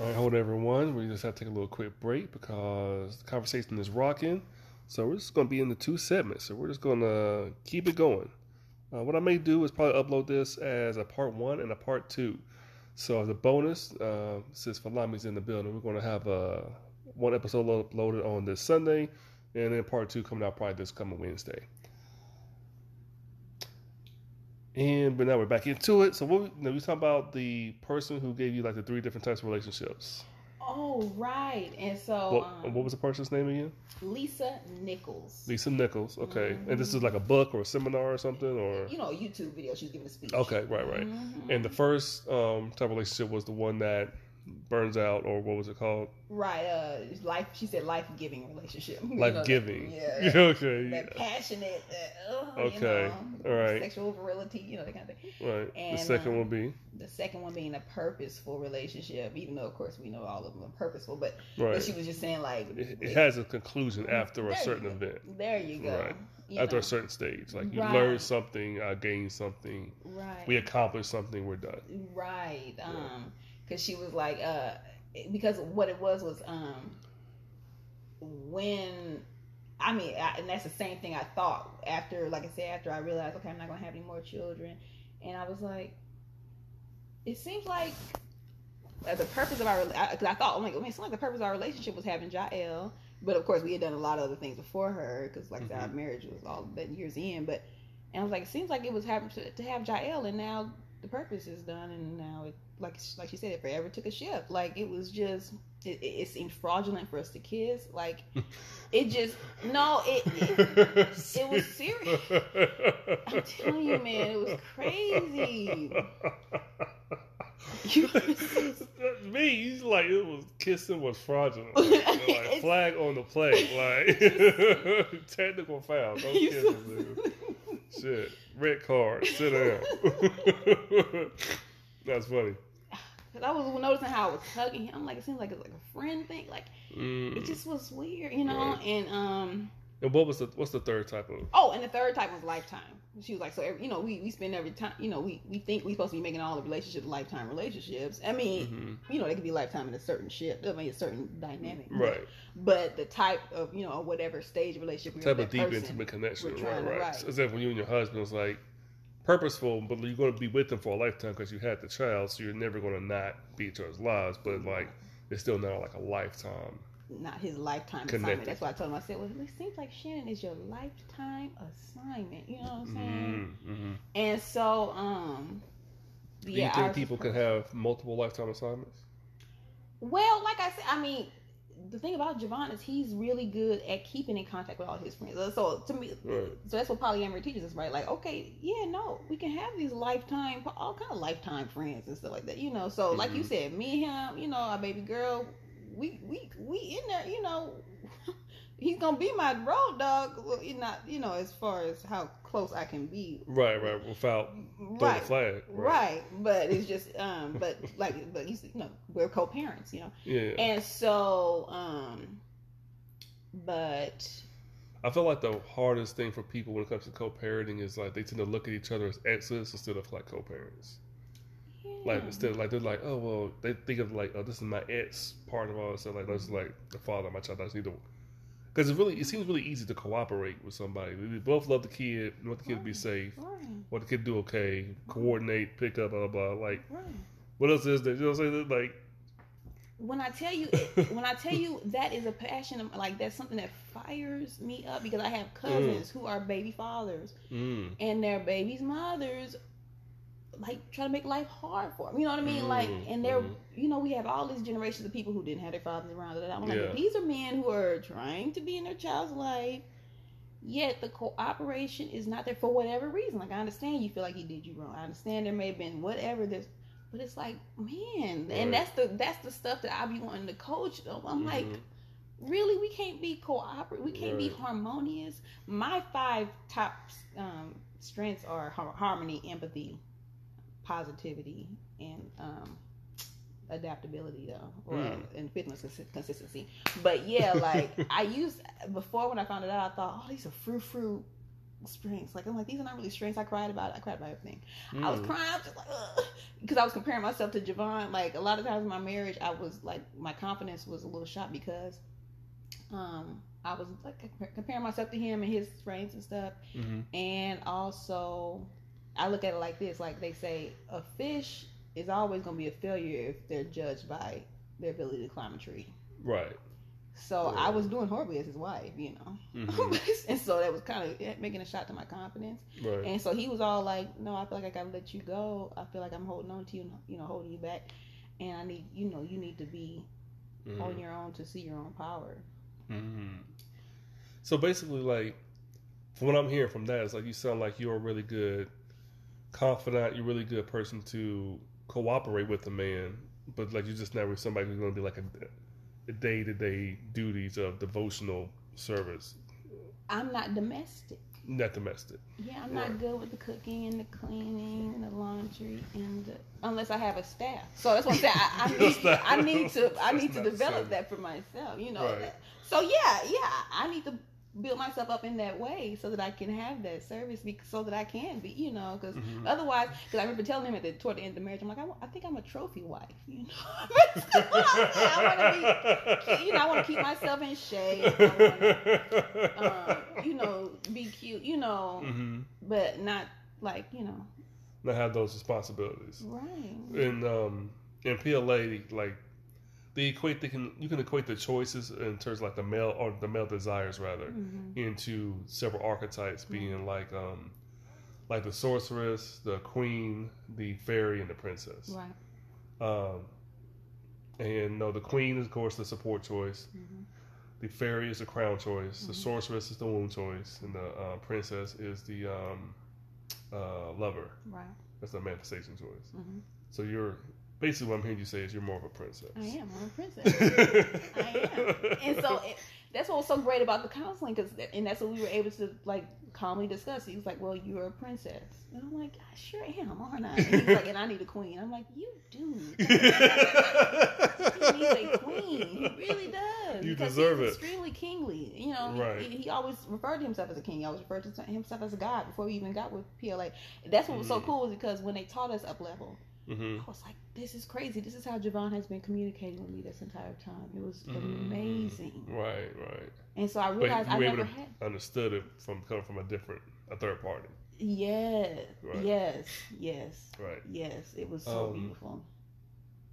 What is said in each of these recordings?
All right, hold everyone. We just have to take a little quick break because the conversation is rocking. So we're just going to be in the two segments. So we're just going to keep it going. Uh, what I may do is probably upload this as a part one and a part two. So as a bonus, uh, since Folami's in the building, we're going to have uh, one episode uploaded on this Sunday, and then part two coming out probably this coming Wednesday. And but now we're back into it. So what we, you we talking about the person who gave you like the three different types of relationships. Oh right, and so What, um, what was the person's name again? Lisa Nichols. Lisa Nichols. Okay, and this is like a book or a seminar or something, or You know, a YouTube video. She's giving a speech. okay, right, right. Mhm. And the first um, type of relationship was the one that burns out, or what was it called? Right. Uh, life. She said life giving relationship. You know, Life giving. Yeah. okay. That passionate. Uh, uh, Okay, You know, all right. Sexual virility. You know that kind of thing. Right. And, the second um, one be The second one being a purposeful relationship, even though of course we know all of them are purposeful, but, right. but she was just saying like it, it has a conclusion after a certain event. There you go. Right. You after know. a certain stage, like you Right. learn something, I gain something, Right. we accomplish something, we're done. Right. Um, because she was like, uh, because what it was was, um, when, I mean, I, and that's the same thing I thought after, like I said, after I realized, okay, I'm not gonna have any more children, and I was like, it seems like the purpose of our, because I, thought, oh my god, it seems like the purpose of our relationship was having Jael, but of course we had done a lot of other things before her, because like I said, our marriage was all that years in, but. And I was like, it seems like it was having to, to have Jael, and now the purpose is done, and now it, like like she said, it forever took a shift. Like it was just, it, it, seemed fraudulent for us to kiss. Like it just, no, it, it, it was serious. I'm telling you, man, it was crazy. You- Me, he's like it was kissing was fraudulent. Like, like, flag on the play, like technical foul. Don't kiss so- this nigga. Shit, red card. Sit down. That's funny. Cause I was noticing how I was hugging him. I'm like, it seems like it's like a friend thing. Like Mm. it just was weird, you know. Right. And um, And what was the what's the third type of? Oh, and the third type was lifetime. She was like, so every, you know, we, we spend every time, you know, we, we think we're supposed to be making all the relationships lifetime relationships. I mean, Mhm. you know, they could be lifetime in a certain shit, I mean, a certain dynamic. But- Right, But the type of, you know, whatever stage of relationship type of deep person, intimate connection. Right, right. write. So like when you and your husband was like purposeful, but you're going to be with them for a lifetime because you had the child, so you're never going to not be each other's lives. But like, it's still not like a lifetime. Not his lifetime Connected. assignment. That's why I told him. I said, well, it seems like Shannon is your lifetime assignment. You know what I'm saying? Mm-hmm. And so, um, Do yeah, you think people can surprised. have multiple lifetime assignments? Well, like I said, I mean, the thing about Javon is he's really good at keeping in contact with all his friends. So to me, Right. so that's what polyamory teaches us, right? Like, okay, yeah, no, we can have these lifetime, all kind of lifetime friends and stuff like that, you know. So, like you said, me and him, you know, our baby girl, we we we in there, you know. He's gonna be my road dog. Not, you know, as far as how close I can be. Right, right. Without throwing Right, the flag. right. But it's just, um, but like, but he's, you know, we're co-parents, you know. Yeah. And so, um, but I feel like the hardest thing for people when it comes to co-parenting is like they tend to look at each other as exes instead of like co-parents. Like instead, like they're like, oh well, they think of like, oh, this is my ex part of all. So like, this is like the father of my child. I just need to, because it really, it seems really easy to cooperate with somebody. We both love the kid, want the kid to be safe, right, want the kid to do okay, coordinate, pick up, blah blah. blah. Like, right. what else is there? You know what I'm saying? Like, When I tell you, when I tell you that is a passion, of- like that's something that fires me up because I have cousins who are baby fathers mm, and their babies' mothers like trying to make life hard for them. You know what I mean? Like, Mm, and they're, mhm. you know, we have all these generations of people who didn't have their fathers around. And I'm like, Yeah. these are men who are trying to be in their child's life, yet the cooperation is not there for whatever reason. Like, I understand you feel like he did you wrong. I understand there may have been whatever this, but it's like, man, Right. and that's the that's the stuff that I be wanting to coach. Them. I'm like, mhm. really we can't be cooperative. we can't be harmonious my five top um, strengths are har- harmony empathy positivity and um, adaptability though or Mm. and fitness consi- consistency but yeah like i used before when i found it out i thought oh these are frou frou strengths. Like I'm like these are not really strengths. I cried about it. I cried about everything. I was Mm. crying. I was just like, because I was comparing myself to Javon. Like a lot of times in my marriage, I was like my confidence was a little shot because um I was like comparing myself to him and his strengths and stuff. hmm And also, I look at it like this: like they say, a fish is always going to be a failure if they're judged by their ability to climb a tree. Right. So Yeah. I was doing horribly as his wife, you know, Mhm. and so that was kind of making a shot to my confidence. Right. And so he was all like, "No, I feel like I gotta let you go. I feel like I'm holding on to you, you know, holding you back, and I need, you know, you need to be Mhm. on your own to see your own power." Mhm. So basically, like, from what I'm hearing from that, it's like you sound like you're a really good confidant. You're really good person to cooperate with a man, but like you're just never somebody who's going to be like a, a day-to-day duties of devotional service, I'm not domestic. not domestic. Yeah, I'm not Right. good with the cooking and the cleaning and the laundry and the, unless I have a staff. So that's what I'm saying. I, I need. I need to, I need to develop that for myself. You know. Right. So yeah, yeah, I need to build myself up in that way so that I can have that service, be, so that I can be, you know, because Mhm. otherwise, because I remember telling him at the toward the end of the marriage, I'm like, I, I think I'm a trophy wife, you know. I want to be, you know, I want to keep myself in shape. Wanna, um, you know, be cute, you know, hmm but not like you know Not have those responsibilities. right And um in PLA like they equate they can you can equate the choices in terms of like the male or the male desires rather Mhm. into several archetypes being like um like the sorceress, the queen, the fairy, and the princess. right Um, and no, the queen is of course the support choice. Mhm. The fairy is the crown choice. The Mhm. sorceress is the womb choice, and the uh, princess is the um, uh, lover. right That's the manifestation choice. Mhm. So you're basically what I'm hearing you say is you're more of a princess. i am i'm a princess. I am. And so it, that's what was so great about the counseling because and that's what we were able to like calmly discuss. He was like well you're a princess. And i'm like i sure am aren't i? And he's like and i need a queen. I'm like you do he needs a queen. He really does You because deserve he's it. extremely kingly you know. He- Right. he, he always referred to himself as a king. He always referred to himself as a god before we even got with pla that's what was so Mhm. cool is because when they taught us up level hmm I was like, this is crazy. This is how Javon has been communicating with me this entire time. It was Mhm. amazing. Right, right. And so I realized I never had. understood it from coming from a different, a third party. Yes, Right. yes, yes, Right. yes. It was so Um, beautiful.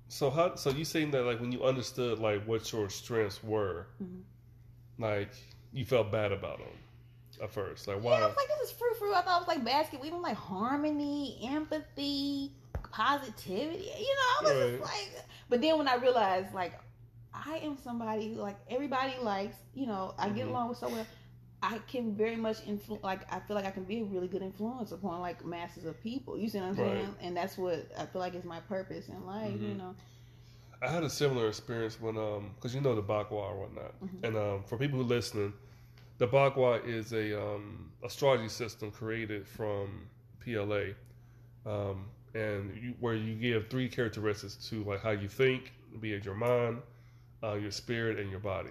So how? So you saying that like when you understood like what your strengths were, Mhm. like you felt bad about them at first. Like why? Yeah, I was like, this is frou frou. I thought it was like basketball, even like harmony, empathy, positivity. You know, I was Right. just like, but then when I realized, like, I am somebody who, like, everybody likes, you know, I get Mhm. along with so well. I can very much influence, like, I feel like I can be a really good influence upon, like, masses of people. You see what I'm Right. saying? And that's what I feel like is my purpose in life, you Mhm. know? I had a similar experience when um because you know the Bagua or whatnot, Mhm. and um for people who are listening, the Bagua is a um astrology system created from PLA, um and you, where you give three characteristics to like how you think, be it your mind, uh, your spirit, and your body.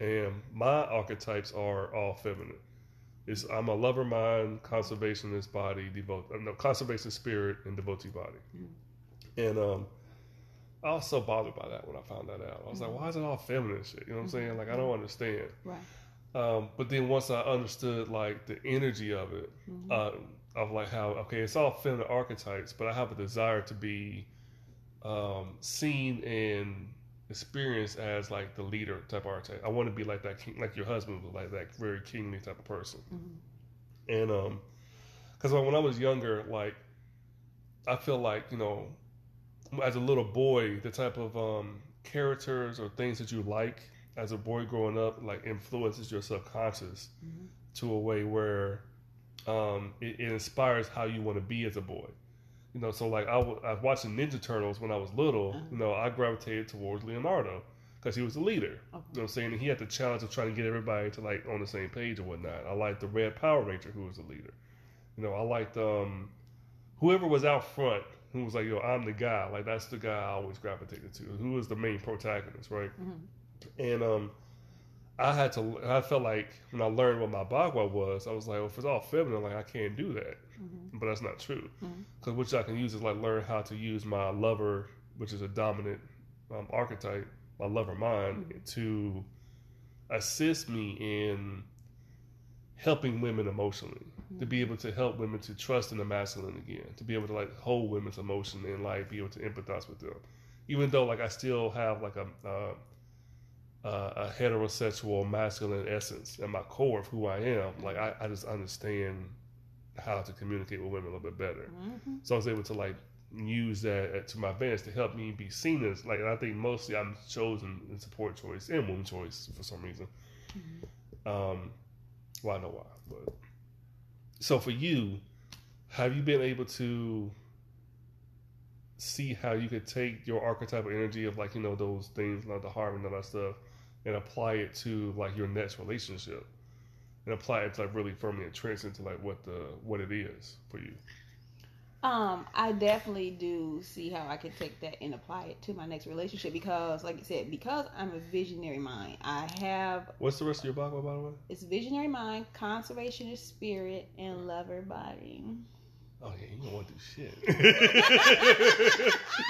And my archetypes are all feminine. Is I'm a lover mind, conservationist body, devote uh, no conservation spirit, and devotee body. And um, I was so bothered by that when I found that out. I was Mhm. like, why is it all feminine shit? You know what I'm Mhm. saying? Like I don't understand. Right. Um, but then once I understood like the energy of it, Mhm. um, of like how okay, it's all feminine archetypes, but I have a desire to be um, seen and experienced as like the leader type archetype. I want to be like that king, like your husband was like that very kingly type of person. Mhm. And um, because when I was younger, like I feel like you know, as a little boy, the type of um characters or things that you like as a boy growing up, like influences your subconscious Mhm. to a way where um it, it inspires how you want to be as a boy. You know, so like I, w- I was watching Ninja Turtles when I was little. Uh-huh. You know, I gravitated towards Leonardo because he was the leader. Okay. You know what I'm saying? And he had the challenge of trying to get everybody to like on the same page and whatnot. I liked the Red Power Ranger who was the leader. You know, I liked um whoever was out front who was like, yo, I'm the guy. Like that's the guy I always gravitated to. Who was the main protagonist, right? Mhm. And um I had to. I felt like when I learned what my bagua was, I was like, well, if it's all feminine, like I can't do that. Mm-hmm. But that's not true. Because what I can use is like learn how to use my lover, which is a dominant um, archetype, my lover mind, Mhm. to assist me in helping women emotionally. To be able to help women to trust in the masculine again. To be able to like hold women's emotion and like be able to empathize with them. Even though like I still have like a uh, uh, a heterosexual masculine essence at my core of who I am, like I, I just understand how to communicate with women a little bit better. Mhm. So I was able to like use that to my advantage to help me be seen as like and I think mostly I'm chosen in support choice and woman choice for some reason. Um, well, I know why, but so for you, have you been able to see how you could take your archetypal energy of like you know those things like the heart and all that stuff and apply it to like your next relationship and apply it to like really firmly entrenched into like what the what it is for you Um, I definitely do see how I can take that and apply it to my next relationship because, like I said, because I'm a visionary mind, I have what's the rest of your Bible by the way it's visionary mind, conservationist spirit, and lover body. oh yeah you don't want to do shit you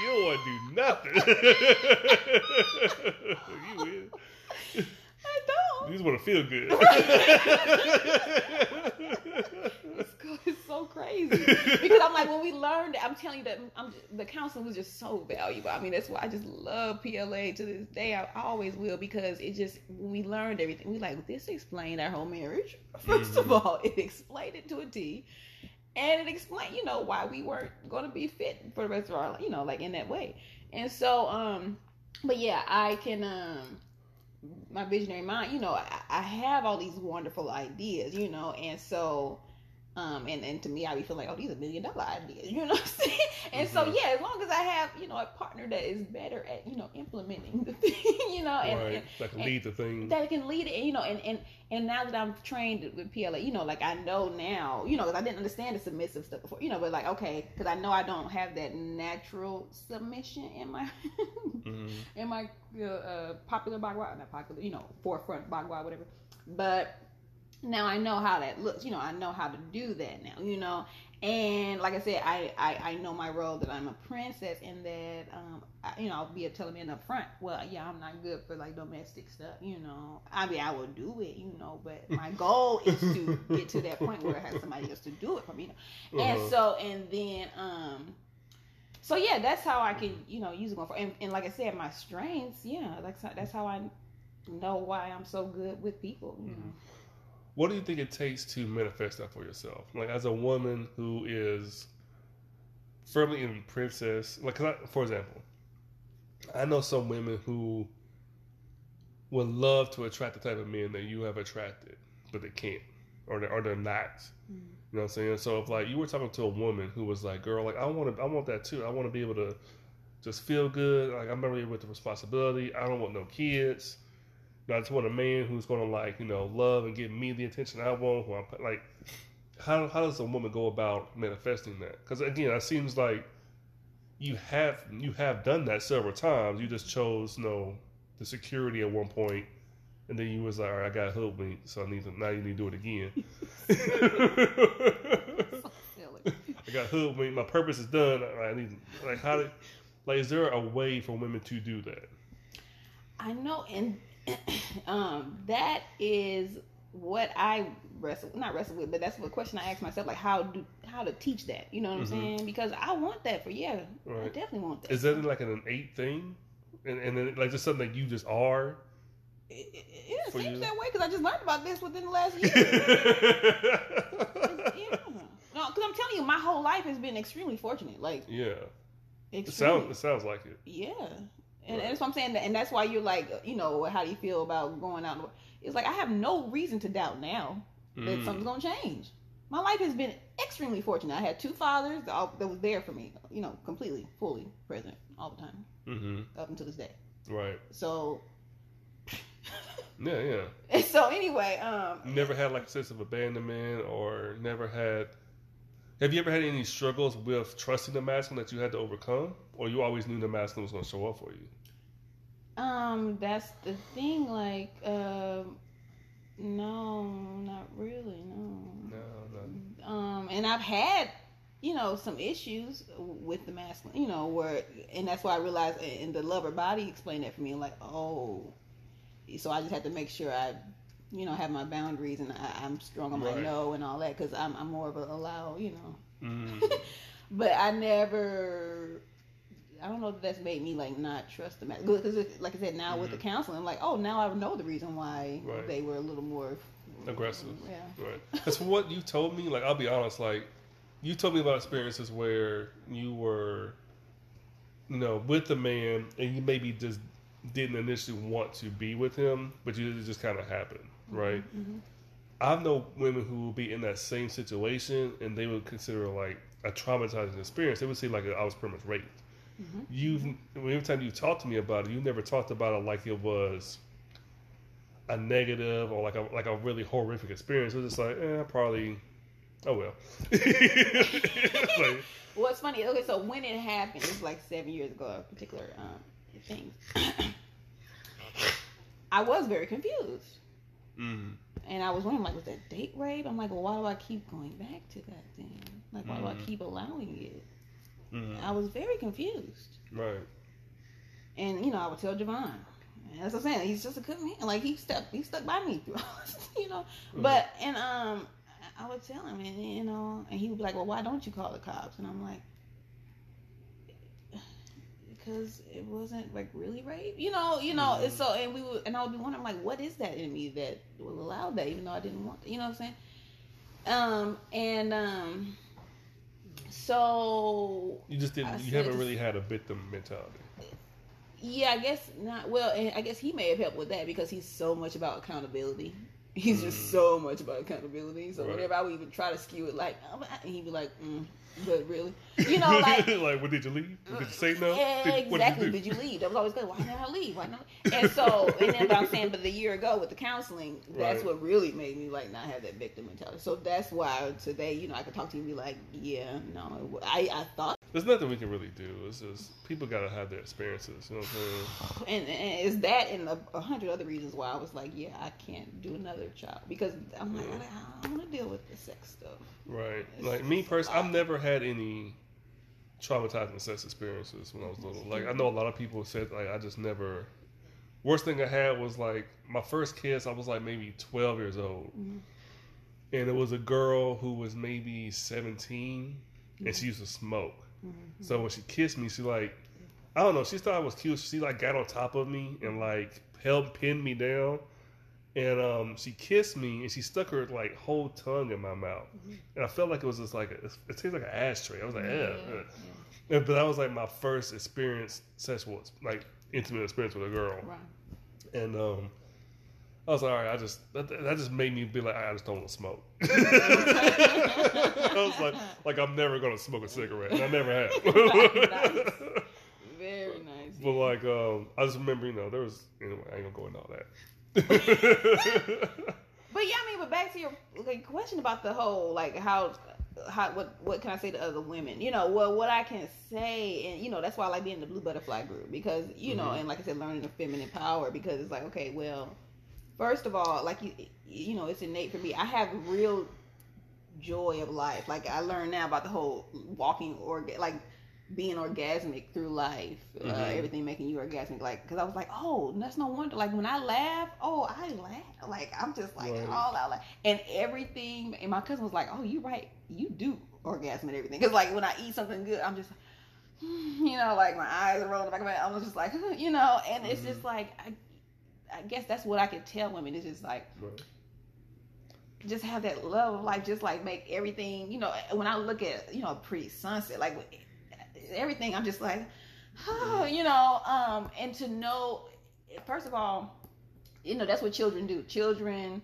don't want to do nothing you is. I don't. You just want to feel good. It's, co- it's so crazy because I'm like when we learned I'm telling you that I'm, the counseling was just so valuable. I mean that's why I just love PLA to this day. I, always will because it just when we learned everything we like this explained our whole marriage. 1st of all, it explained it to a T, and it explained you know why we weren't going to be fit for the rest of our you know like in that way. And so um, but yeah, I can um my visionary mind, you know, I, I have all these wonderful ideas, you know, and so um and, and to me I be feeling like, oh, these are million dollar ideas, you know what I'm saying? And so Mhm. yeah, as long as I have, you know, a partner that is better at, you know, implementing the thing, you know, and, right. and Like and- lead the thing. that can lead it, and, you know, and and and now that I'm trained with PLA, you know, like I know now, you know, because I didn't understand the submissive stuff before, you know, but like okay, because I know I don't have that natural submission in my Mhm. in my uh, uh, popular bagua, not popular, you know, forefront bagua, whatever. But now I know how that looks. You know, I know how to do that now. You know, and like I said, I I, I know my role that I'm a princess, and that um, I, you know, I'll be a telling men up front. Well, yeah, I'm not good for like domestic stuff. You know, I mean, I will do it. You know, but my goal is to get to that point where I have somebody else to do it for me. You know? Uh-huh. And so, and then, um, so yeah, that's how I can, you know, use it going for. And, and like I said, my strengths, yeah, that's how, that's how I know why I'm so good with people. You know, What do you think it takes to manifest that for yourself? Like as a woman who is firmly in princess, like 'cause I, for example, I know some women who would love to attract the type of men that you have attracted, but they can't, or they or they're not. Mm. You know what I'm saying? So if like you were talking to a woman who was like, "Girl, like I want to, I want that too. I want to be able to just feel good. Like I'm not really with the responsibility. I don't want no kids. You I just want a man who's gonna like, you know, love and give me the attention I want. Who I'm like, how how does a woman go about manifesting that? Because again, it seems like you have you have done that several times. You just chose, you know, the security at one point, and then you was like, all right, I got hoodwinked, so I need to now you need to do it again. I got hoodwinked. My purpose is done. I need like how did like is there a way for women to do that? I know, and um, that is what I wrestle not wrestle with, but that's what question I ask myself, like how do how to teach that. You know what I'm Mhm. saying? Because I want that for yeah, I definitely want that. Is that like an innate thing, and and then like just something that you just are? It, it, it seems you? that way because I just learned about this within the last year. yeah. No, because I'm telling you, my whole life has been extremely fortunate. Like, yeah, it sounds it sounds like it. Yeah. And Right. that's what I'm saying. And that's why you're like, you know, how do you feel about going out? It's like, I have no reason to doubt now that Mm. something's going to change. My life has been extremely fortunate. I had two fathers that that was there for me, you know, completely, fully present all the time Mm-hmm. up until this day. Right. So, Yeah, yeah. so anyway, um, never had like a sense of abandonment, or never had. Have you ever had any struggles with trusting the masculine that you had to overcome, or you always knew the masculine was going to show up for you? Um, that's the thing. Like, um, no, not really. No. No, no. Um, and I've had, you know, some issues with the masculine. You know, where, and that's why I realized, and the lover body explained that for me. Like, oh, so I just had to make sure I, you know, have my boundaries and I, I'm strong on my Right. no and all that because I'm I'm more of a allow. You know. Mm. but I never. I don't know if that's made me like not trust the man because, like I said, now with the counseling, I'm like, oh, now I know the reason why Mm-hmm. Right. they were a little more Aggressive. Yeah. Right. Because from what you told me, like I'll be honest, like you told me about experiences where you were, you know, with the man and you maybe just didn't initially want to be with him, but you it just kind of happened, right? Mhm. I know women who will be in that same situation and they would consider like a traumatizing experience. They would say like I was pretty much raped. Mhm. You've every time you talked to me about it, you never talked about it like it was a negative or like a like a really horrific experience. It was just like, eh, probably, oh well. like, Well, it's funny. Okay, so when it happened, it was like seven years ago, a particular um, thing. I was very confused. Mm, And I was wondering, like, was that date rape? I'm like, well, why do I keep going back to that then? Like, why do I Mhm. keep allowing it? mm, I was very confused. right. And, you know, I would tell Javon. And as I'm saying, he's just a good man. Like, he stuck, he stuck by me through all this, you know. But, and, um, I would tell him, and, you know, and he would be like, well, why don't you call the cops? And I'm like, because it wasn't like really rape, you know, you know. And so, and we would, and I would be wondering like, what is that in me that will allow that, even though I didn't want, you know what I'm saying? Um, and um, so You just didn't. I you haven't really had a victim mentality. yeah, I guess not. Well, and I guess he may have helped with that because he's so much about accountability. He's just so much about accountability. So Right. whenever I would even try to skew it, like, oh, he'd be like, mm, "But really, you know, like." like, what did you leave? Did you say no? Did- what exactly. Did Did you you, leave? That was always good. Why did I leave? Why not? And so, and then, but I'm saying, but the year ago with the counseling, that's Right. what really made me like not have that victim mentality. So that's why today, you know, I could talk to you and be like, yeah, no, I, I thought, There's nothing we can really do. It's just people gotta have their experiences. You know what I'm saying? and, and it's that and a, a hundred other reasons why I was like, yeah, I can't do another child because I'm like, I, I don't want to deal with the sex stuff. Right. It's Like me personally, I've never had any traumatizing sex experiences when I was little. Like I know a lot of people said like I just never. Worst thing I had was like my first kiss. I was like maybe 12 years old, Mhm. and it was a girl who was maybe 17, and she used to smoke. Mhm. So when she kissed me, she like, I don't know, she thought I was cute. She like got on top of me and like held pinned me down, and um, she kissed me and she stuck her like whole tongue in my mouth, and I felt like it was just like a, it tastes like an ashtray. I was like, Yeah, yeah. yeah. But that was like my first experience, sexual, like intimate experience with a girl, Right. and um. I was like, all right, I just that, that just made me be like, I just don't want to smoke. I was like, like I'm never gonna smoke a cigarette, and I never have. Nice. Very nice. But like, um, I just remember, you know, there was anyway. I ain't gonna go into all that. But yeah, I mean, but back to your like, question about the whole like how how what what can I say to other women? You know, well, what I can say, and you know, that's why I like being in the Blue Butterfly group because you know, Mhm. and like I said, learning the feminine power because it's like, okay, well, first of all, like you you know, it's innate for me. I have real joy of life. Like I learned now about the whole walking or like being orgasmic through life, uh, Mhm. everything making you orgasmic. Like, because I was like, oh, that's no wonder. Like when I laugh, oh, I laugh. Like I'm just like Right. all out, like, and everything. And my cousin was like, oh, you right, you do orgasm and everything. Because like when I eat something good, I'm just, you know, like my eyes are rolling back. I'm just like, you know, and it's just like I. I guess that's what I could tell women. It's just like Right. just have that love of life, just like make everything, you know, when I look at, you know, a pretty sunset, like everything, I'm just like, oh, you know, um, and to know, first of all, you know, that's what children do. Children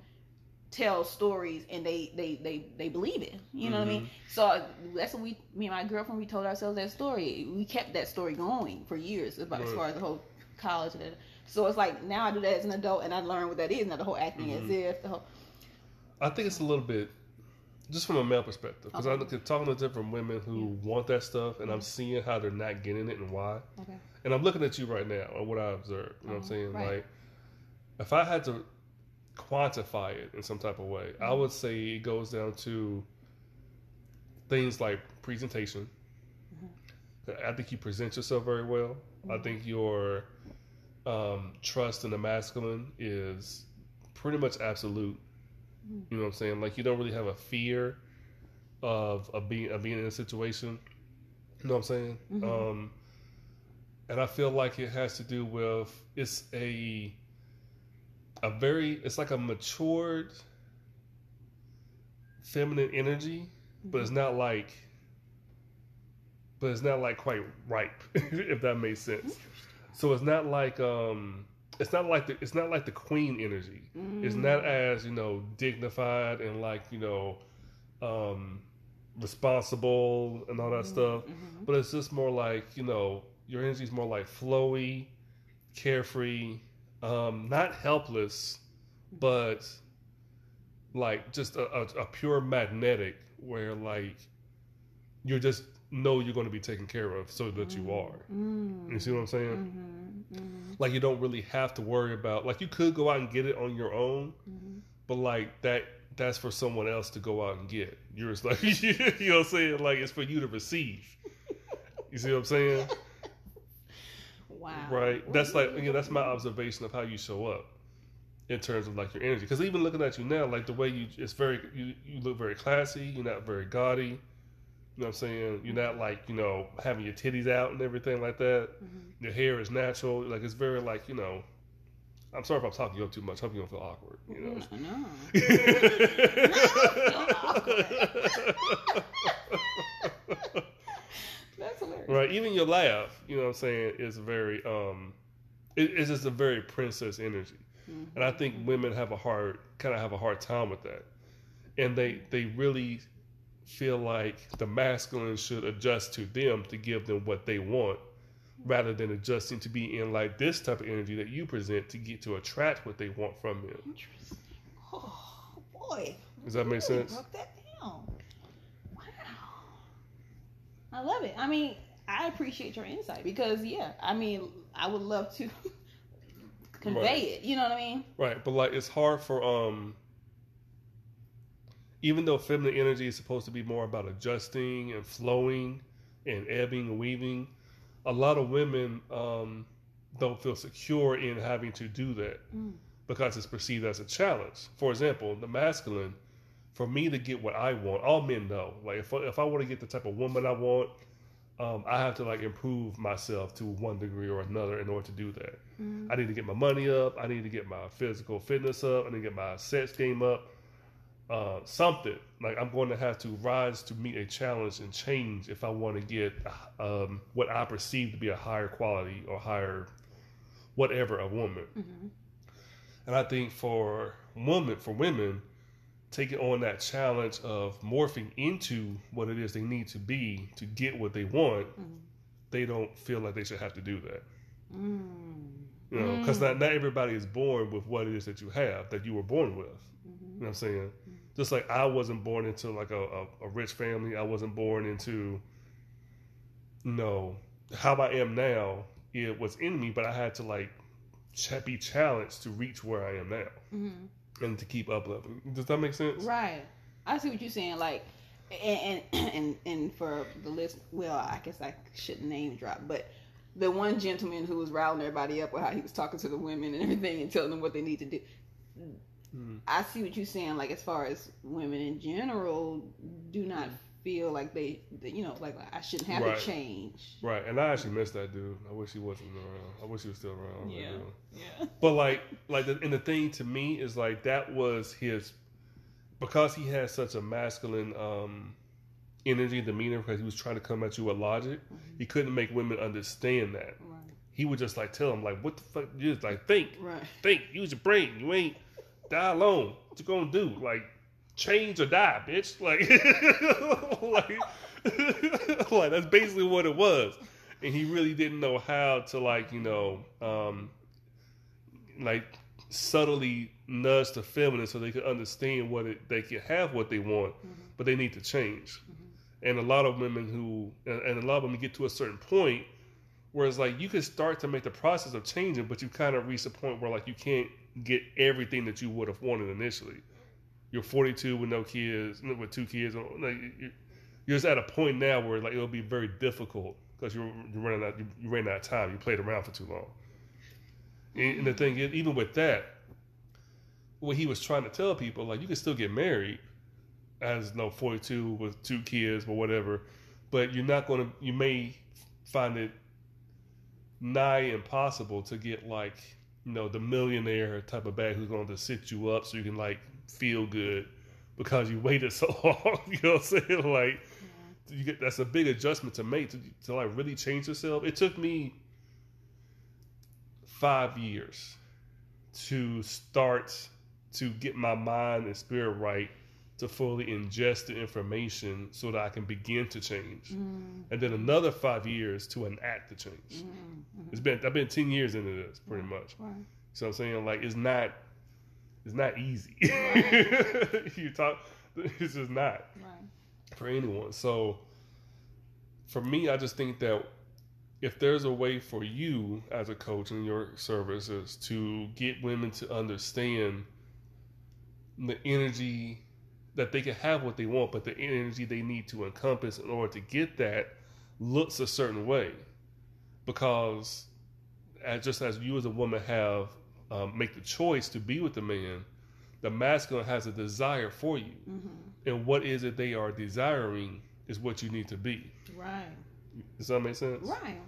tell stories and they, they, they, they believe it. You know what I mean? So that's what we, me and my girlfriend, we told ourselves that story. We kept that story going for years about as far as the whole college and. So it's like now I do that as an adult and I learn what that is. Now the whole acting as Mhm. if the whole, I think it's a little bit just from a male perspective, because I Okay. look at talking to different women who want that stuff, and I'm seeing how they're not getting it and why. Okay. And I'm looking at you right now on what I observe. You know what I'm Uh-huh, saying? right. Like, if I had to quantify it in some type of way, I Mm-hmm. would say it goes down to things like presentation. Mm-hmm. I think you present yourself very well. I think your um, trust in the masculine is pretty much absolute. You know what I'm saying? Like you don't really have a fear of of being of being in a situation. You know what I'm saying? Mhm. Um, and I feel like it has to do with it's a a very it's like a matured feminine energy, but it's not like but it's not like quite ripe, if that makes sense. So it's not like um it's not like the it's not like the queen energy. It's not as, you know, dignified and like, you know, um responsible and all that stuff. Mm-hmm. But it's just more like, you know, your energy is more like flowy, carefree, um, not helpless, but like just a, a, a pure magnetic where like you're just know you're going to be taken care of so that you are. Mm-hmm. You see what I'm saying? Mm-hmm. Mm-hmm. Like you don't really have to worry about like you could go out and get it on your own, Mm-hmm. but like that that's for someone else to go out and get. You're just like you know what I'm saying? Like it's for you to receive. You see what I'm saying? Wow. Right. That's like again, that's my observation of how you show up in terms of like your energy. Because even looking at you now, like the way you, it's very you, you look very classy. You're not very gaudy. You know what I'm saying? You're not like you know having your titties out and everything like that. Mhm. Your hair is natural. Like it's very like you know. I'm sorry if I'm talking you up too much. I hope you don't feel awkward. You know. No. That's hilarious. right. Even your laugh, you know what I'm saying, is very um, it, it's just a very princess energy. Mhm. and I think women have a hard kind of have a hard time with that, and they they really feel like the masculine should adjust to them to give them what they want, rather than adjusting to be in like this type of energy that you present to get to attract what they want from you. Interesting. Oh boy. Does that make sense? Broke that down. Wow. I love it. I mean, I appreciate your insight because yeah, I mean, I would love to convey Right. it. You know what I mean? Right, but like it's hard for um. Even though feminine energy is supposed to be more about adjusting and flowing and ebbing and weaving, a lot of women um, don't feel secure in having to do that Mm. because it's perceived as a challenge. For example, the masculine, for me to get what I want, all men know. Like if if I want to get the type of woman I want, um, I have to like improve myself to one degree or another in order to do that. Mm. I need to get my money up. I need to get my physical fitness up. I need to get my sex game up. Uh, something like I'm going to have to rise to meet a challenge and change if I want to get um, what I perceive to be a higher quality or higher whatever a woman. Mhm. And I think for women, for women, taking on that challenge of morphing into what it is they need to be to get what they want, Mhm. they don't feel like they should have to do that. Mm. You know, because not, not everybody is born with what it is that you have, that you were born with. You know what I'm saying? Just like I wasn't born into like a, a, a rich family. I wasn't born into, you know, how I am now. It was in me, but I had to like be challenged to reach where I am now Mhm. and to keep up leveling. Does that make sense? Right. I see what you're saying. Like, and and and, and for the list, well, I guess I shouldn't name drop, but the one gentleman who was riling everybody up with how he was talking to the women and everything and telling them what they need to do. Mhm. I see what you're saying. Like, as far as women in general, do not feel like they, you know, like I shouldn't have Right. to change. Right. And I actually miss that dude. I wish he wasn't around. I wish he was still around. Yeah. Yeah. But like, like, the, and the thing to me is like that was his because he had such a masculine um, energy, demeanor, because he was trying to come at you with logic. He couldn't make women understand that. Right. He would just like tell them like, "What the fuck? You just like think, Right. think, use your brain. You ain't die alone. What you gonna do? Like, change or die, bitch. Like, like, like that's basically what it was. And he really didn't know how to like, you know, um, like subtly nudge the feminine so they could understand what it, they can have what they want, but they need to change. And a lot of women who, and, and a lot of women get to a certain point where it's like you can start to make the process of changing, but you kind of reach a point where like you can't get everything that you would have wanted initially. You're 42 with no kids, with two kids. Uh, like, you're just at a point now where like it'll be very difficult because you're, running out, you're running out of time. You played around for too long. And, and the thing is, even with that, what he was trying to tell people, like you can still get married as no 42 with two kids or whatever, but you're not going to. You may find it nigh impossible to get like you know the millionaire type of bag who's going to sit you up so you can like feel good because you waited so long. you know what I'm saying? Like you get that's a big adjustment to make to, to like really change yourself. It took me five years to start to get my mind and spirit right to fully ingest the information so that I can begin to change. Mm, And then another five years to enact the change. mm, It's been I've been ten years into this pretty much. right. So I'm saying like it's not it's not easy. you talk it's just not Right. for anyone. So for me, I just think that if there's a way for you as a coach in your services to get women to understand the energy that they can have what they want, but the energy they need to encompass in order to get that looks a certain way. Because as just as you as a woman have um, make the choice to be with the man, the masculine has a desire for you hmm and what is it they are desiring is what you need to be. Right. Does that make sense? Right.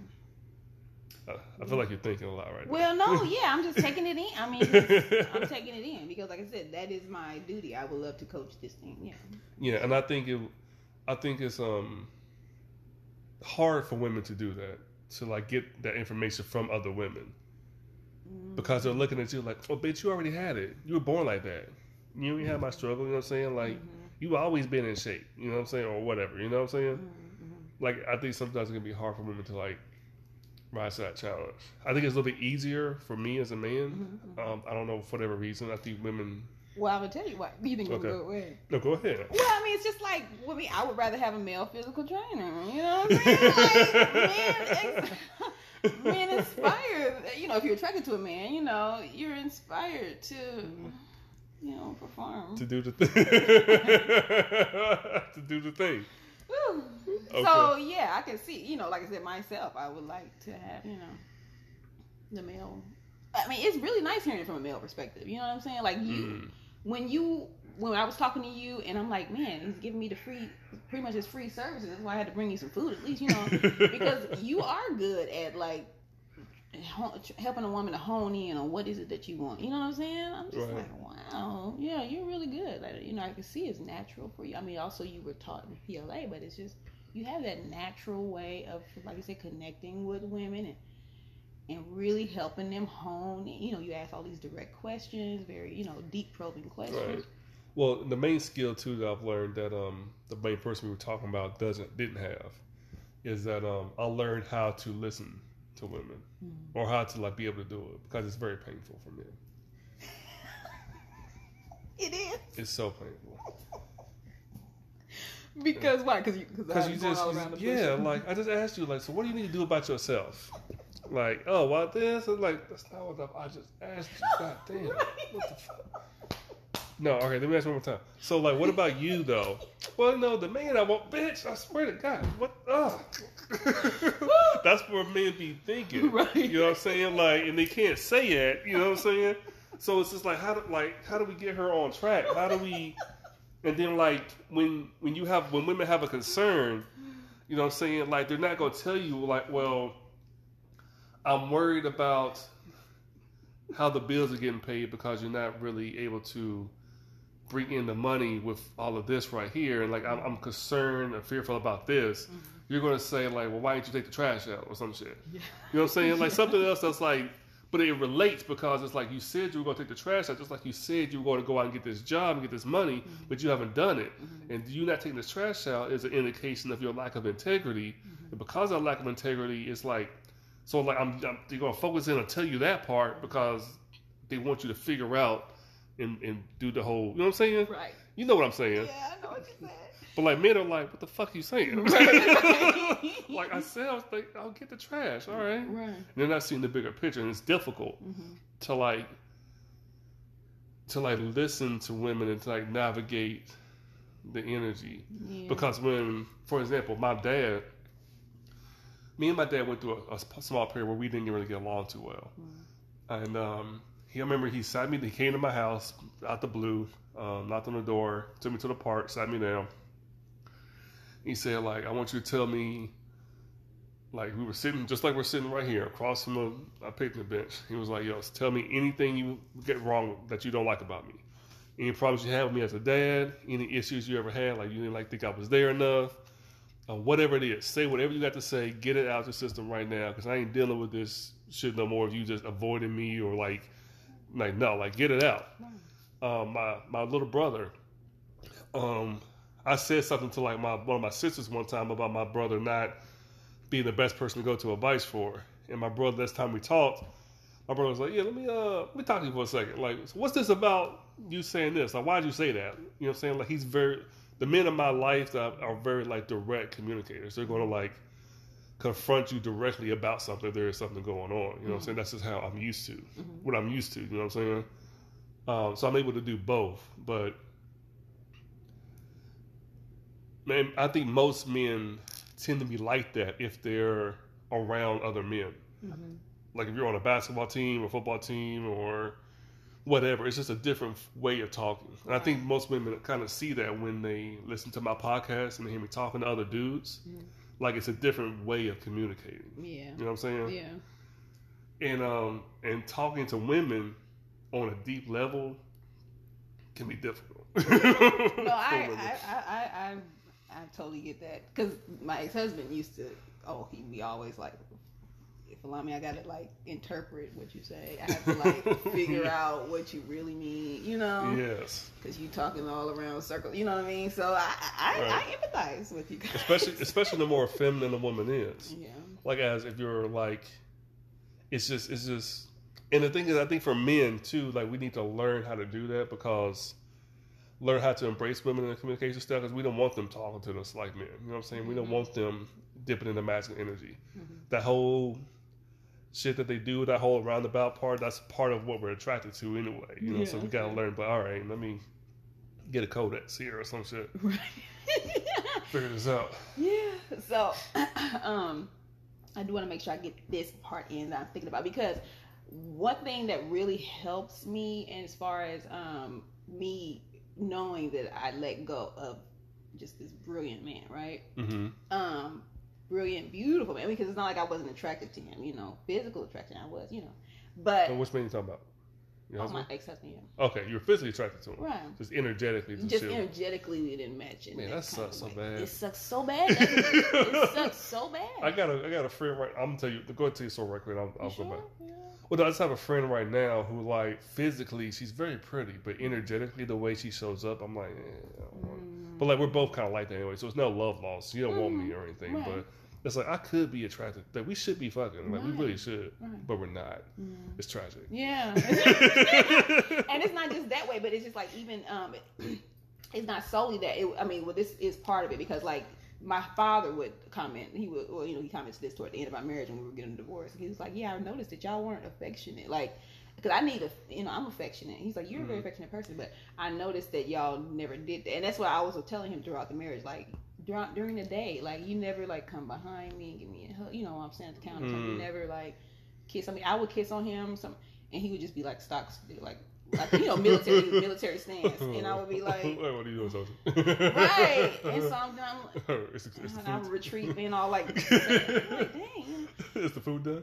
I, I feel like you're thinking a lot right now. Well, no, yeah, I'm just taking it in. I mean, I'm taking it in because, like I said, that is my duty. I would love to coach this thing. Yeah. yeah, and I think it, I think it's um hard for women to do that to like get that information from other women Mm, because they're looking at you like, oh, bitch, you already had it. You were born like that. You ain't had my struggle. You know what I'm saying? Like mhm, you always been in shape. You know what I'm saying, or whatever. You know what I'm saying? mhm, mhm. like I think sometimes it can be hard for women to like rise to that challenge. I think it's a little bit easier for me as a man. Mhm, Um, I don't know for whatever reason. I think women. Well, I would tell you what. You think Okay. go ahead? No, go ahead. Well, I mean, it's just like with me. I would rather have a male physical trainer. You know what I'm saying? Like, men, ex- men inspired. You know, if you're attracted to a man, you know, you're inspired to, you know, perform. To do the thing. to do the thing. Whew. Okay. So yeah, I can see. You know, like I said, myself, I would like to have you know the male. I mean, it's really nice hearing it from a male perspective. You know what I'm saying? Like you, Mm. when you, when I was talking to you, and I'm like, man, he's giving me the free, pretty much his free services. That's why I had to bring you some food at least, you know, because you are good at like helping a woman to hone in on what is it that you want. You know what I'm saying? I'm just Right. like, wow, yeah, you're really good. Like, you know, I can see it's natural for you. I mean, also you were taught in PLA, but it's just you have that natural way of, like you said, connecting with women and and really helping them hone. You know, you ask all these direct questions, very you know deep probing questions. Right. Well, the main skill too that I've learned that um the main person we were talking about doesn't didn't have is that um I learned how to listen to women Mhm. or how to like be able to do it because it's very painful for men. It is It's so painful. because why? Because you because you just, all around the yeah, like I just asked you, like, so what do you need to do about yourself? Like, oh, what this? And like, that's not what I, I just asked you. God damn, what the fuck? No, okay, let me ask one more time. So, like, what about you though? Well, no, the man I want, bitch. I swear to God, what? Oh, that's where men be thinking, Right. You know what I'm saying? Like, and they can't say it. You know what I'm saying? So it's just like, how do like how do we get her on track? How do we? And then like when when you have when women have a concern, you know what I'm saying? Like they're not gonna tell you like, well, I'm worried about how the bills are getting paid because you're not really able to bring in the money with all of this right here, and like I'm, I'm concerned and fearful about this. Mhm. You're gonna say like, well, why didn't you take the trash out or some shit? Yeah. You know what I'm saying? Like something else that's like, but it relates because it's like you said you were going to take the trash out, just like you said you were going to go out and get this job and get this money, but you haven't done it. Mhm. And you not taking this trash out is an indication of your lack of integrity. Mhm. And because of lack of integrity, it's like, so like I'm, I'm you're going to focus in and tell you that part because they want you to figure out and, and do the whole. You know what I'm saying? Right. You know what I'm saying? Yeah, I know what you said. But like men are like, what the fuck you saying? like I said, I was like, I'll get the trash. All right. Right. And they're not seeing the bigger picture, and it's difficult hmm to like to like listen to women and to like navigate the energy Yeah. because when, for example, my dad, me and my dad went through a, a small period where we didn't really get along too well, and um, he I remember he sat me, he came to my house out the blue, um, knocked on the door, took me to the park, sat me down. He said, like, I want you to tell me, like, we were sitting just like we're sitting right here across from a, a picnic bench. He was like, yo, tell me anything you get wrong that you don't like about me. Any problems you have with me as a dad, any issues you ever had, like you didn't like think I was there enough, uh, whatever it is, say whatever you got to say, get it out of the system right now, because I ain't dealing with this shit no more. If you just avoiding me or like, like no, like get it out. Um, my my little brother, um, I said something to like my one of my sisters one time about my brother not being the best person to go to advice for, and my brother last time we talked, my brother was like, yeah, let me uh let me talk to you for a second. Like, so what's this about you saying this? Like, why'd you say that? You know what I'm saying? Like, he's very the men in my life that are very like direct communicators. They're going to like confront you directly about something if there is something going on. You know what I'm saying? That's just how I'm used to what I'm used to. You know what I'm saying? Um, so I'm able to do both, but man, I think most men tend to be like that if they're around other men. Mhm. Like if you're on a basketball team or football team or whatever, it's just a different way of talking. And I think most women kind of see that when they listen to my podcast and they hear me talking to other dudes. Mhm. Like it's a different way of communicating. Yeah. You know what I'm saying? Yeah. and um and talking to women on a deep level can be difficult. No, I. I, I, I, I, totally get that because my ex husband used to. Oh, he'd be always like, "If allow me, I gotta like interpret what you say. I have to like figure out what you really mean. You know, yes, because you talking all around circles. You know what I mean? So I, I, Right. I empathize with you guys. especially especially the more feminine a woman is. yeah. Like as if you're like, it's just it's just. And the thing is, I think for men too, like we need to learn how to do that because learn how to embrace women in the communication style because we don't want them talking to us like men. You know what I'm saying? We don't Mhm. want them dipping into masculine energy. Mhm. That whole shit that they do, that whole roundabout part, that's part of what we're attracted to anyway. You know, so we gotta learn. But all right, let me get a codex here or some shit. Right. Figure this out. Yeah. So, um, I do want to make sure I get this part in that I'm thinking about because one thing that really helps me, as far as um me knowing that I let go of just this brilliant man, right? Mm-hmm. Um, brilliant, beautiful man. Because it's not like I wasn't attracted to him, you know, physical attraction I was, you know, but So which man you talking about? Your oh, my ex-husband, yeah. Okay, you're physically attracted to him. right. Just energetically, just, Just energetically, we didn't match. in Man, that that sucks so way. bad. It sucks so bad. it? it sucks so bad. I got a I got a friend right. I'm gonna tell you. Go ahead tell you so right quick. I'll, I'll go sure? back. Yeah. Well, I just have a friend right now who, like, physically, she's very pretty, but energetically, the way she shows up, I'm like, eh, I don't want Mm. But like, we're both kind of like that anyway, so it's no love loss. You don't want me Mhm. or anything, Right. but it's like I could be attracted. That we should be fucking. Like we really should, Right. but we're not. Mm. It's tragic. Yeah. and it's not just that way, but it's just like even um, it's not solely that. It, I mean, well, this is part of it because like my father would comment. He would, well, you know, he commented this toward the end of our marriage when we were getting a divorce. He was like, "Yeah, I noticed that y'all weren't affectionate, like." Because I need a, you know, I'm affectionate. He's like, you're a very Mhm. affectionate person, but I noticed that y'all never did that, and that's what I was telling him throughout the marriage. Like during during the day, like you never like come behind me and give me a hug. You know, I'm saying at the counter, Mm. you never like kiss on me. I would kiss on him, some, and he would just be like stock, like, like you know, military military stance, and I would be like, what are you doing, Sosa? right, and so I'm, I'm it's, it's and I'm food. retreat being all like, like dang. Is the food done?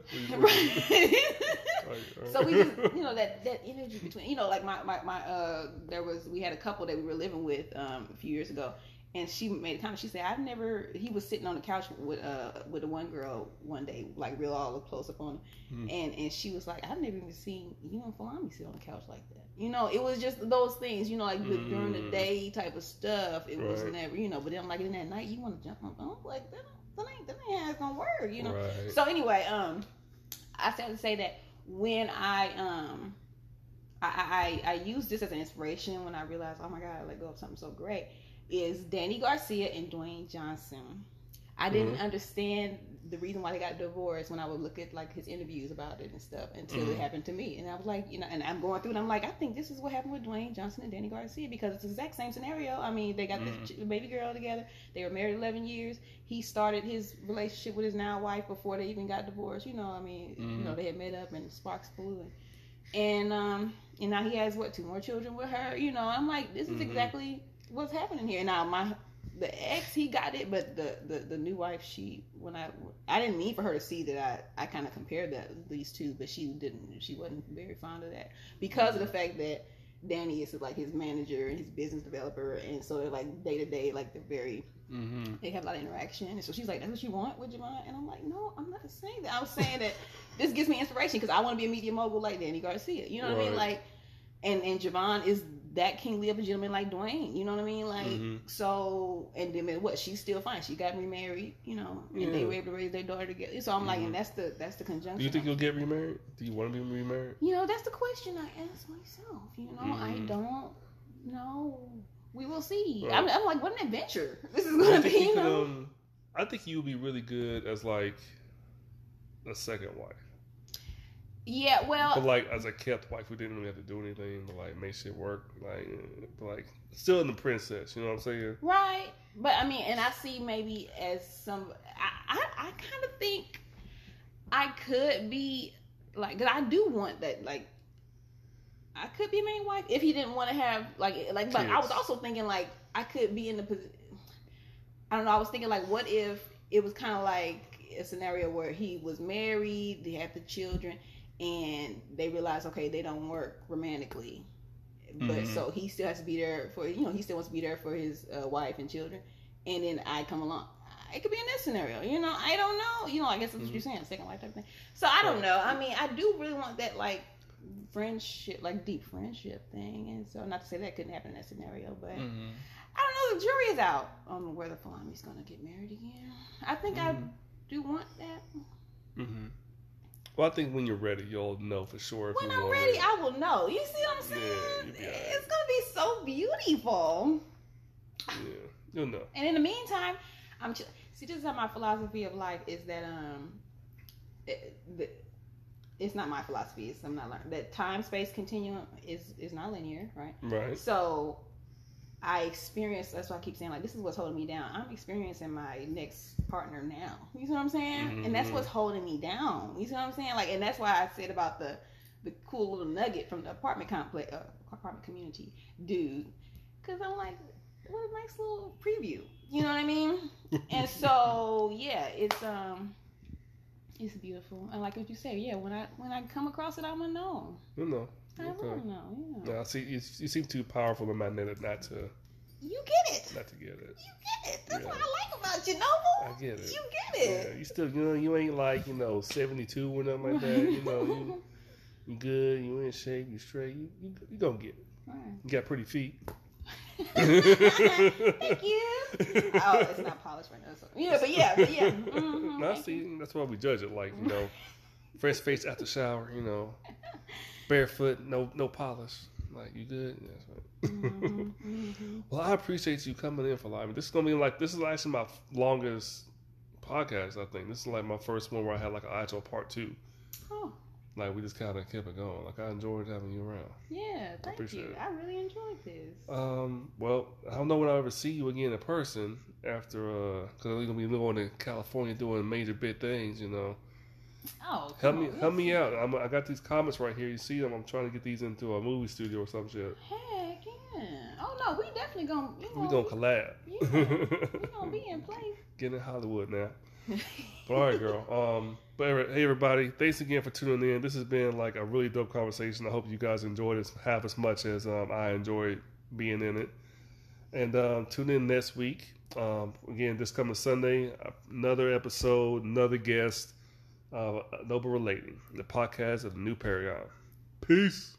Right. So we just, you know, that that energy between, you know, like my my my uh, there was we had a couple that we were living with um a few years ago, and she made a comment. She said, "I've never." He was sitting on the couch with uh with the one girl one day, like real all up close up on him, Mhm. and and she was like, "I've never even seen you and Folami sit on the couch like that." You know, it was just those things, you know, like with during the Mm. day type of stuff. It was never, you know, but then like in that night, you want to jump on, oh, like that, that ain't that ain't how it's gonna work, you know. Right. So anyway, um, I said to say that when I um I, I I use this as an inspiration when I realized, oh my god, I let go of something so great. Is Dany Garcia and Dwayne Johnson. I didn't Mhm. understand the reason why they got divorced when I would look at like his interviews about it and stuff until Mhm. it happened to me. And I was like, you know, and I'm going through and I'm like, I think this is what happened with Dwayne Johnson and Dany Garcia because it's the exact same scenario. I mean, they got this baby girl together. They were married 11 years. He started his relationship with his now wife before they even got divorced. You know, I mean, you know, they had met up and sparks flew and and um and now he has what two more children with her. You know, I'm like, this is Mhm. exactly what's happening here. Now my the ex he got it, but the the, the new wife she when I I didn't need for her to see that I I kind of compared that these two, but she didn't. She wasn't very fond of that because of the fact that Dany is like his manager and his business developer, and so they're like day to day, like they're very Mm-hmm. they have a lot of interaction. And so she's like, "That's what you want, would you mind?" And I'm like, "No, I'm not saying that. I'm saying that this gives me inspiration because I want to be a media mogul like Dany Garcia. You know what I mean? Like, and and Javon is that kingly of a gentleman like Dwayne. You know what I mean? Like, Mhm. so and then what? She's still fine. She got remarried. You know, and they were able to raise their daughter together. So I'm like, Mhm. and that's the that's the conjunction. Do you think you'll get remarried? Do you want to be remarried? You know, that's the question I ask myself. You know, I Mhm. don't know. We will see. Right. I'm, I'm like, what an adventure this is gonna be. you You could. know? Um, I think you'll be really good as like a second wife, Yeah, well, but like as a kept wife we didn't really have to do anything, but like make shit work. Like, uh, like still in the princess. You know what I'm saying? Right, but I mean, and I see maybe as some, I, I, I kind of think I could be like, cause I do want that, like, I could be a main wife if he didn't want to have like, like, but I was also thinking like I could be in the position. I don't know. I was thinking like, what if it was kind of like a scenario where he was married, they had the children, and they realize okay, they don't work romantically, but Mhm. so he still has to be there for you know he still wants to be there for his uh, wife and children, and then I come along. It could be in that scenario, you know. I don't know, you know. I guess that's what you're saying, second life type thing. So I don't know. I mean, I do really want that like friendship, like deep friendship thing, and so not to say that couldn't happen in that scenario, but Mm-hmm. I don't know. The jury is out on whether Folami's gonna get married again. I think I Mhm. do want that. Well, I think when you're ready, you'll know for sure. When I'm ready, it. I will know. You see what I'm saying? you'll be all right. it's gonna be so beautiful. yeah, you'll know. And in the meantime, I'm ch- see. This is how my philosophy of life is that um, it, it's not my philosophy. It's I'm not learning that time space continuum is is not linear, right? Right. So I experience. That's why I keep saying like this is what's holding me down. I'm experiencing my next partner now. You see what I'm saying? And that's what's holding me down. You see what I'm saying? Like, and that's why I said about the the cool little nugget from the apartment complex, uh, apartment community dude, because I'm like, what a nice little preview. You know what I mean? and so yeah, it's um. It's beautiful, and like what you say, yeah. When I when I come across it, I'm gonna know. You'll know. I Okay. will know. Yeah. Yeah, see, you, you seem too powerful and magnetic not to You get it. not to get it. You get it. That's Yeah. what I like about you, Noble. I get it. You get Yeah, it. you still, you know, you ain't like, you know, 72 or nothing like that. You know, you, you good, you in shape, you straight, you, you, you gonna get it. Right. You got pretty feet. Thank you. Oh, it's not polished right now. So. Yeah, but yeah, but yeah. Mhm. Now, Thank see, you. that's why we judge it. Like, you know, fresh face after shower, you know, barefoot, no no polish. Like, you good? Yeah, right. Mhm, mhm. Well, I appreciate you coming in for live. This is gonna be like this is actually my longest podcast. I think this is like my first one where I had like an actual part two. Oh, Like we just kind of kept it going. Like I enjoyed having you around. yeah. Thank appreciate you. it. I really enjoyed this. Um, well, I don't know when I'll ever see you again in person after, uh, because we're gonna be going to California doing major big things. You know, Oh, help me, on, help me out. I'm, I got these comments right here. You see them? I'm trying to get these into a movie studio or some shit. Heck yeah. Oh no, we definitely gonna. We We gonna collab. Yeah, we gonna be in place. Get in Hollywood now. But all right, girl. Um, but hey, everybody, thanks again for tuning in. This has been like a really dope conversation. I hope you guys enjoyed it half as much as um, I enjoyed being in it. And um, tune in next week. Um, again, this coming Sunday, another episode, another guest, uh, Noble Relating, the podcast of the New Paragon. Peace.